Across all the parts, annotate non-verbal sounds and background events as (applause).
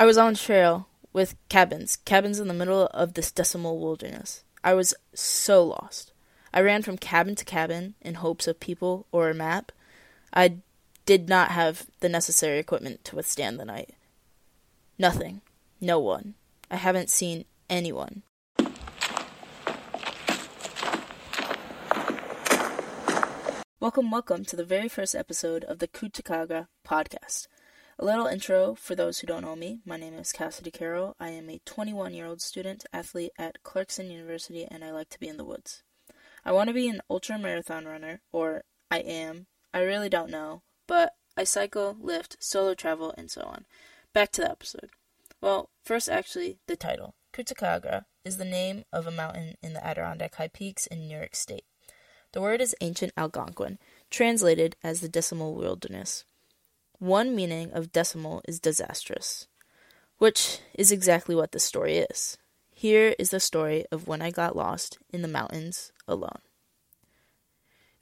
I was on trail with cabins, cabins in the middle of this decimal wilderness. I was so lost. I ran from cabin to cabin in hopes of people or a map. I did not have the necessary equipment to withstand the night. Nothing. No one. I haven't seen anyone. Welcome, welcome to the very first episode of the Couchsachraga podcast. A little intro for those who don't know me. My name is Cassidy Carroll. I am a 21 year old student athlete at Clarkson University and I like to be in the woods. I want to be an ultra marathon runner, or I am. I really don't know, but I cycle, lift, solo travel, and so on. Back to the episode. Well, first, actually, the title. Couchsachraga is the name of a mountain in the Adirondack High Peaks in New York State. The word is ancient Algonquin, translated as the decimal wilderness. One meaning of decimal is disastrous, which is exactly what this story is. Here is the story of when I got lost in the mountains alone.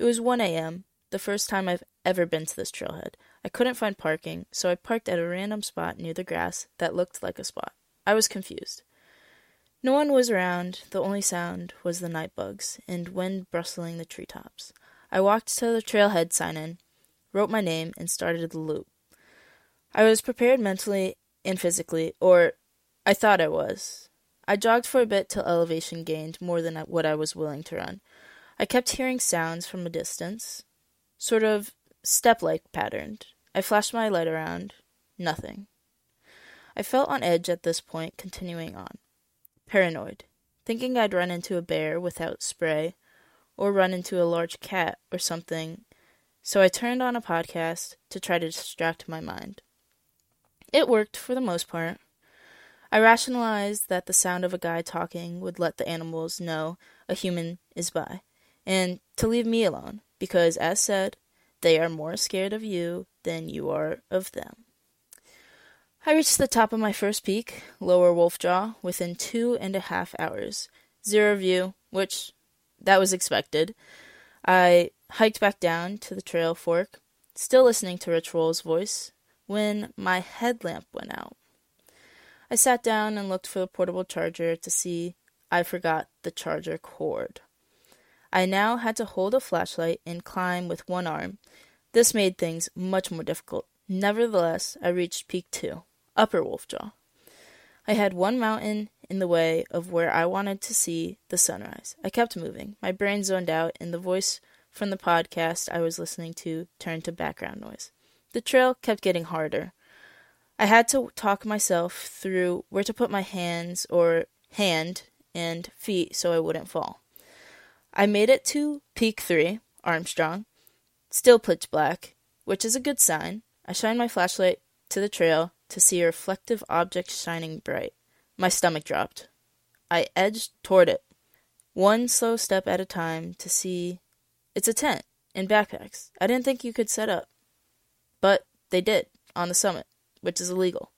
It was 1 a.m., the first time I've ever been to this trailhead. I couldn't find parking, so I parked at a random spot near the grass that looked like a spot. I was confused. No one was around, the only sound was the night bugs and wind rustling the treetops. I walked to the trailhead sign in, wrote my name, and started the loop. I was prepared mentally and physically, or I thought I was. I jogged for a bit till elevation gained more than what I was willing to run. I kept hearing sounds from a distance, sort of step like patterned. I flashed my light around. Nothing. I felt on edge at this point, continuing on. Paranoid, thinking I'd run into a bear without spray, or run into a large cat or something, so I turned on a podcast to try to distract my mind. It worked for the most part. I rationalized that the sound of a guy talking would let the animals know a human is by, and to leave me alone, because, as said, they are more scared of you than you are of them. I reached the top of my first peak, Lower Wolf Jaw, within two and a half hours. Zero view, which that was expected. I hiked back down to the trail fork, still listening to Rich Roll's voice, when my headlamp went out. I sat down and looked for the portable charger to see I forgot the charger cord. I now had to hold a flashlight and climb with one arm. This made things much more difficult. Nevertheless, I reached Peak 2, Upper Wolfjaw. I had one mountain in the way of where I wanted to see the sunrise. I kept moving. My brain zoned out, and the voice from the podcast I was listening to turned to background noise. The trail kept getting harder. I had to talk myself through where to put my hands or hand and feet so I wouldn't fall. I made it to Peak 3, Armstrong, still pitch black, which is a good sign. I shined my flashlight to the trail to see a reflective object shining bright. My stomach dropped. I edged toward it, one slow step at a time to see it's a tent and backpacks. I didn't think you could set up. But they did on the summit, which is illegal.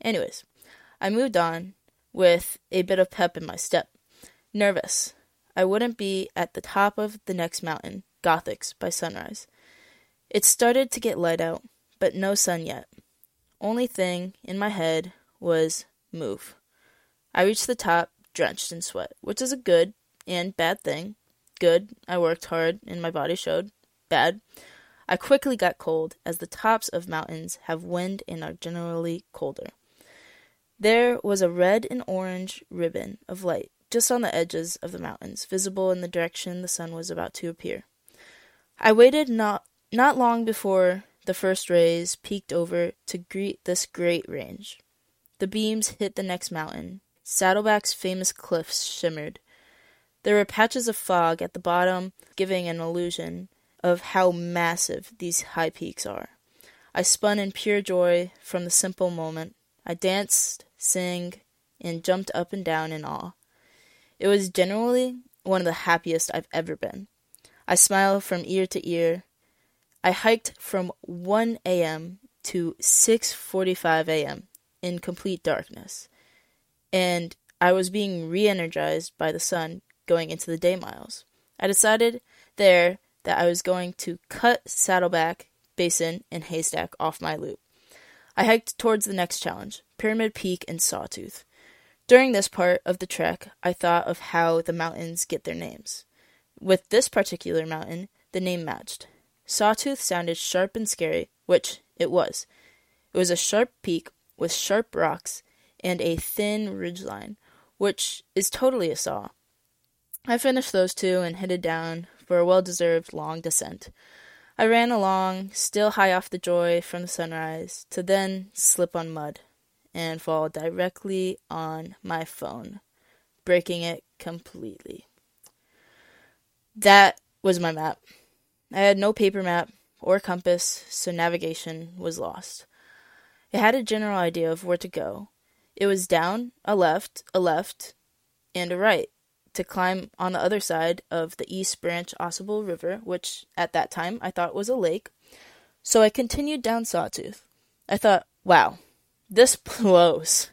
Anyways, I moved on with a bit of pep in my step. Nervous, I wouldn't be at the top of the next mountain, Gothics, by sunrise. It started to get light out, but no sun yet. Only thing in my head was move. I reached the top, drenched in sweat, which is a good and bad thing. Good, I worked hard and my body showed. Bad, I quickly got cold, as the tops of mountains have wind and are generally colder. There was a red and orange ribbon of light just on the edges of the mountains, visible in the direction the sun was about to appear. I waited not not long before the first rays peeked over to greet this great range. The beams hit the next mountain. Saddleback's famous cliffs shimmered. There were patches of fog at the bottom, giving an illusion of how massive these high peaks are. I spun in pure joy from the simple moment. I danced, sang, and jumped up and down in awe. It was generally one of the happiest I've ever been. I smiled from ear to ear. I hiked from 1 a.m. to 6:45 a.m. in complete darkness, and I was being re-energized by the sun going into the day miles. I decided there that I was going to cut Saddleback, Basin, and Haystack off my loop. I hiked towards the next challenge, Pyramid Peak, and Sawtooth. During this part of the trek, I thought of how the mountains get their names. With this particular mountain, the name matched. Sawtooth sounded sharp and scary, which it was. It was a sharp peak with sharp rocks and a thin ridgeline, which is totally a saw. I finished those two and headed down for a well deserved long descent. I ran along, still high off the joy from the sunrise, to then slip on mud and fall directly on my phone, breaking it completely. That was my map. I had no paper map or compass, so navigation was lost. It had a general idea of where to go. It was down, a left, a left, and a right to climb on the other side of the East Branch Ausable River, which at that time I thought was a lake. So I continued down Sawtooth. I thought, wow, this (laughs) blows.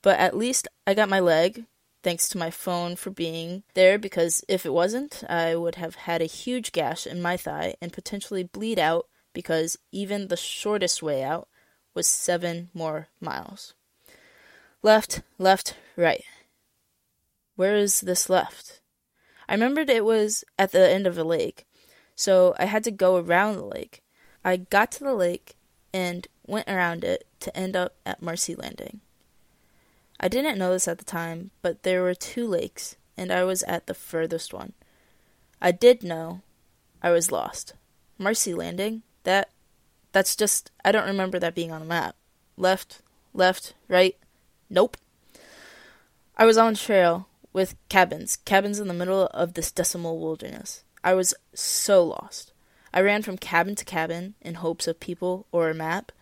But at least I got my leg, thanks to my phone for being there, because if it wasn't, I would have had a huge gash in my thigh and potentially bleed out because even the shortest way out was seven more miles. Left, left, right. Where is this left? I remembered it was at the end of a lake, so I had to go around the lake. I got to the lake and went around it to end up at Marcy Landing. I didn't know this at the time, but there were two lakes, and I was at the furthest one. I did know I was lost. Marcy Landing? That that's just I don't remember that being on the map. Left, left, right. Nope. I was on trail with cabins, cabins in the middle of this decimal wilderness. I was so lost. I ran from cabin to cabin in hopes of people or a map.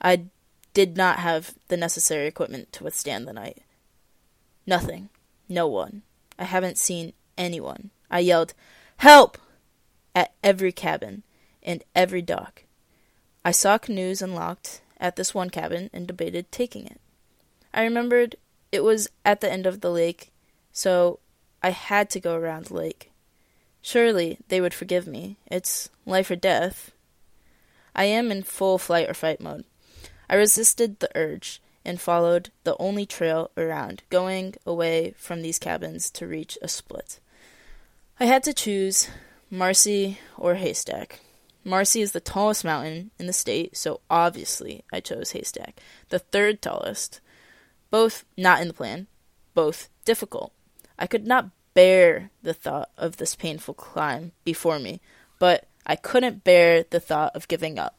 I did not have the necessary equipment to withstand the night. Nothing. No one. I haven't seen anyone. I yelled, Help! at every cabin and every dock. I saw canoes unlocked at this one cabin and debated taking it. I remembered it was at the end of the lake so I had to go around the lake. Surely they would forgive me. It's life or death. I am in full flight or fight mode. I resisted the urge and followed the only trail around, going away from these cabins to reach a split. I had to choose Marcy or Haystack. Marcy is the tallest mountain in the state, so obviously I chose Haystack, the third tallest. Both not in the plan, both difficult. I could not bear the thought of this painful climb before me, but I couldn't bear the thought of giving up.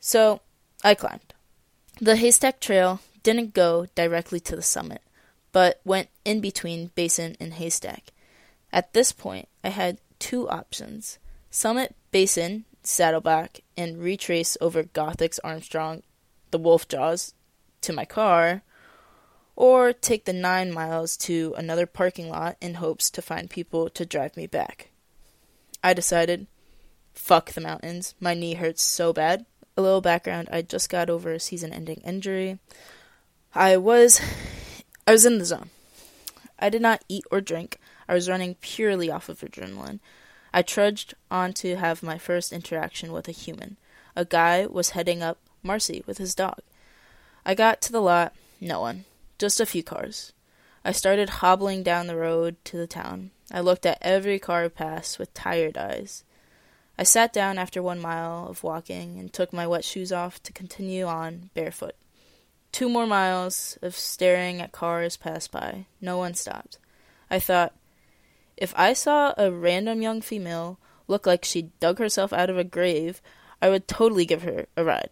So I climbed. The haystack trail didn't go directly to the summit, but went in between Basin and Haystack. At this point, I had two options summit Basin, Saddleback, and retrace over Gothic's Armstrong, the Wolf Jaws, to my car, or take the nine miles to another parking lot in hopes to find people to drive me back. I decided, fuck the mountains. My knee hurts so bad. A little background I just got over a season ending injury. I was I was in the zone. I did not eat or drink. I was running purely off of adrenaline. I trudged on to have my first interaction with a human. A guy was heading up Marcy with his dog. I got to the lot, no one. Just a few cars. I started hobbling down the road to the town. I looked at every car pass with tired eyes. I sat down after one mile of walking and took my wet shoes off to continue on barefoot. Two more miles of staring at cars pass by. No one stopped. I thought, if I saw a random young female look like she dug herself out of a grave, I would totally give her a ride.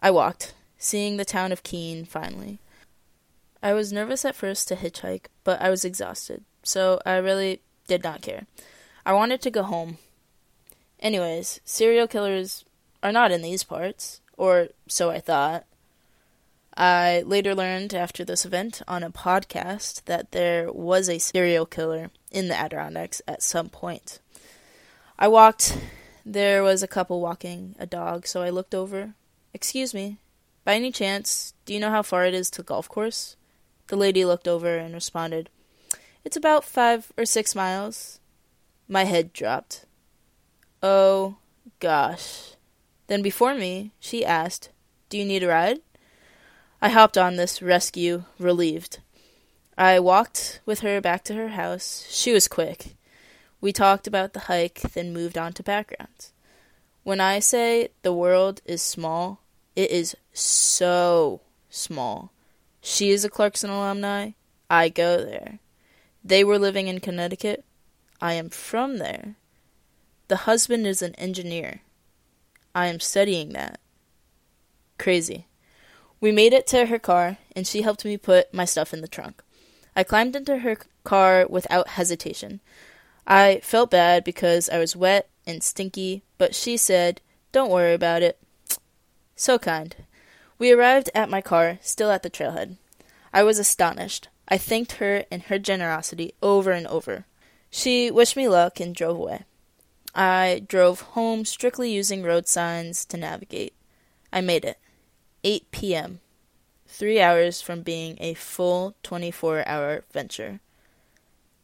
I walked, seeing the town of Keene finally. I was nervous at first to hitchhike, but I was exhausted, so I really did not care. I wanted to go home. Anyways, serial killers are not in these parts, or so I thought. I later learned after this event on a podcast that there was a serial killer in the Adirondacks at some point. I walked. There was a couple walking a dog, so I looked over. Excuse me, by any chance, do you know how far it is to golf course? The lady looked over and responded, It's about five or six miles. My head dropped. Oh, gosh. Then before me, she asked, Do you need a ride? I hopped on this rescue, relieved. I walked with her back to her house. She was quick. We talked about the hike, then moved on to backgrounds. When I say the world is small, it is so small. She is a Clarkson alumni. I go there. They were living in Connecticut. I am from there. The husband is an engineer. I am studying that. Crazy. We made it to her car, and she helped me put my stuff in the trunk. I climbed into her car without hesitation. I felt bad because I was wet and stinky, but she said, Don't worry about it. (tsk) So kind. We arrived at my car, still at the trailhead. I was astonished. I thanked her and her generosity over and over. She wished me luck and drove away. I drove home strictly using road signs to navigate. I made it. 8 p.m. Three hours from being a full 24 hour venture.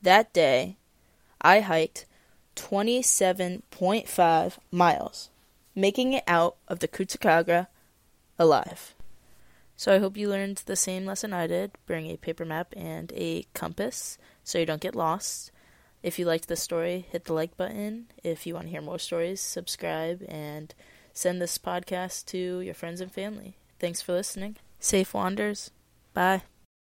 That day, I hiked 27.5 miles, making it out of the Couchsachraga alive. So I hope you learned the same lesson I did. Bring a paper map and a compass so you don't get lost. If you liked the story, hit the like button. If you want to hear more stories, subscribe and send this podcast to your friends and family. Thanks for listening. Safe wanders. Bye.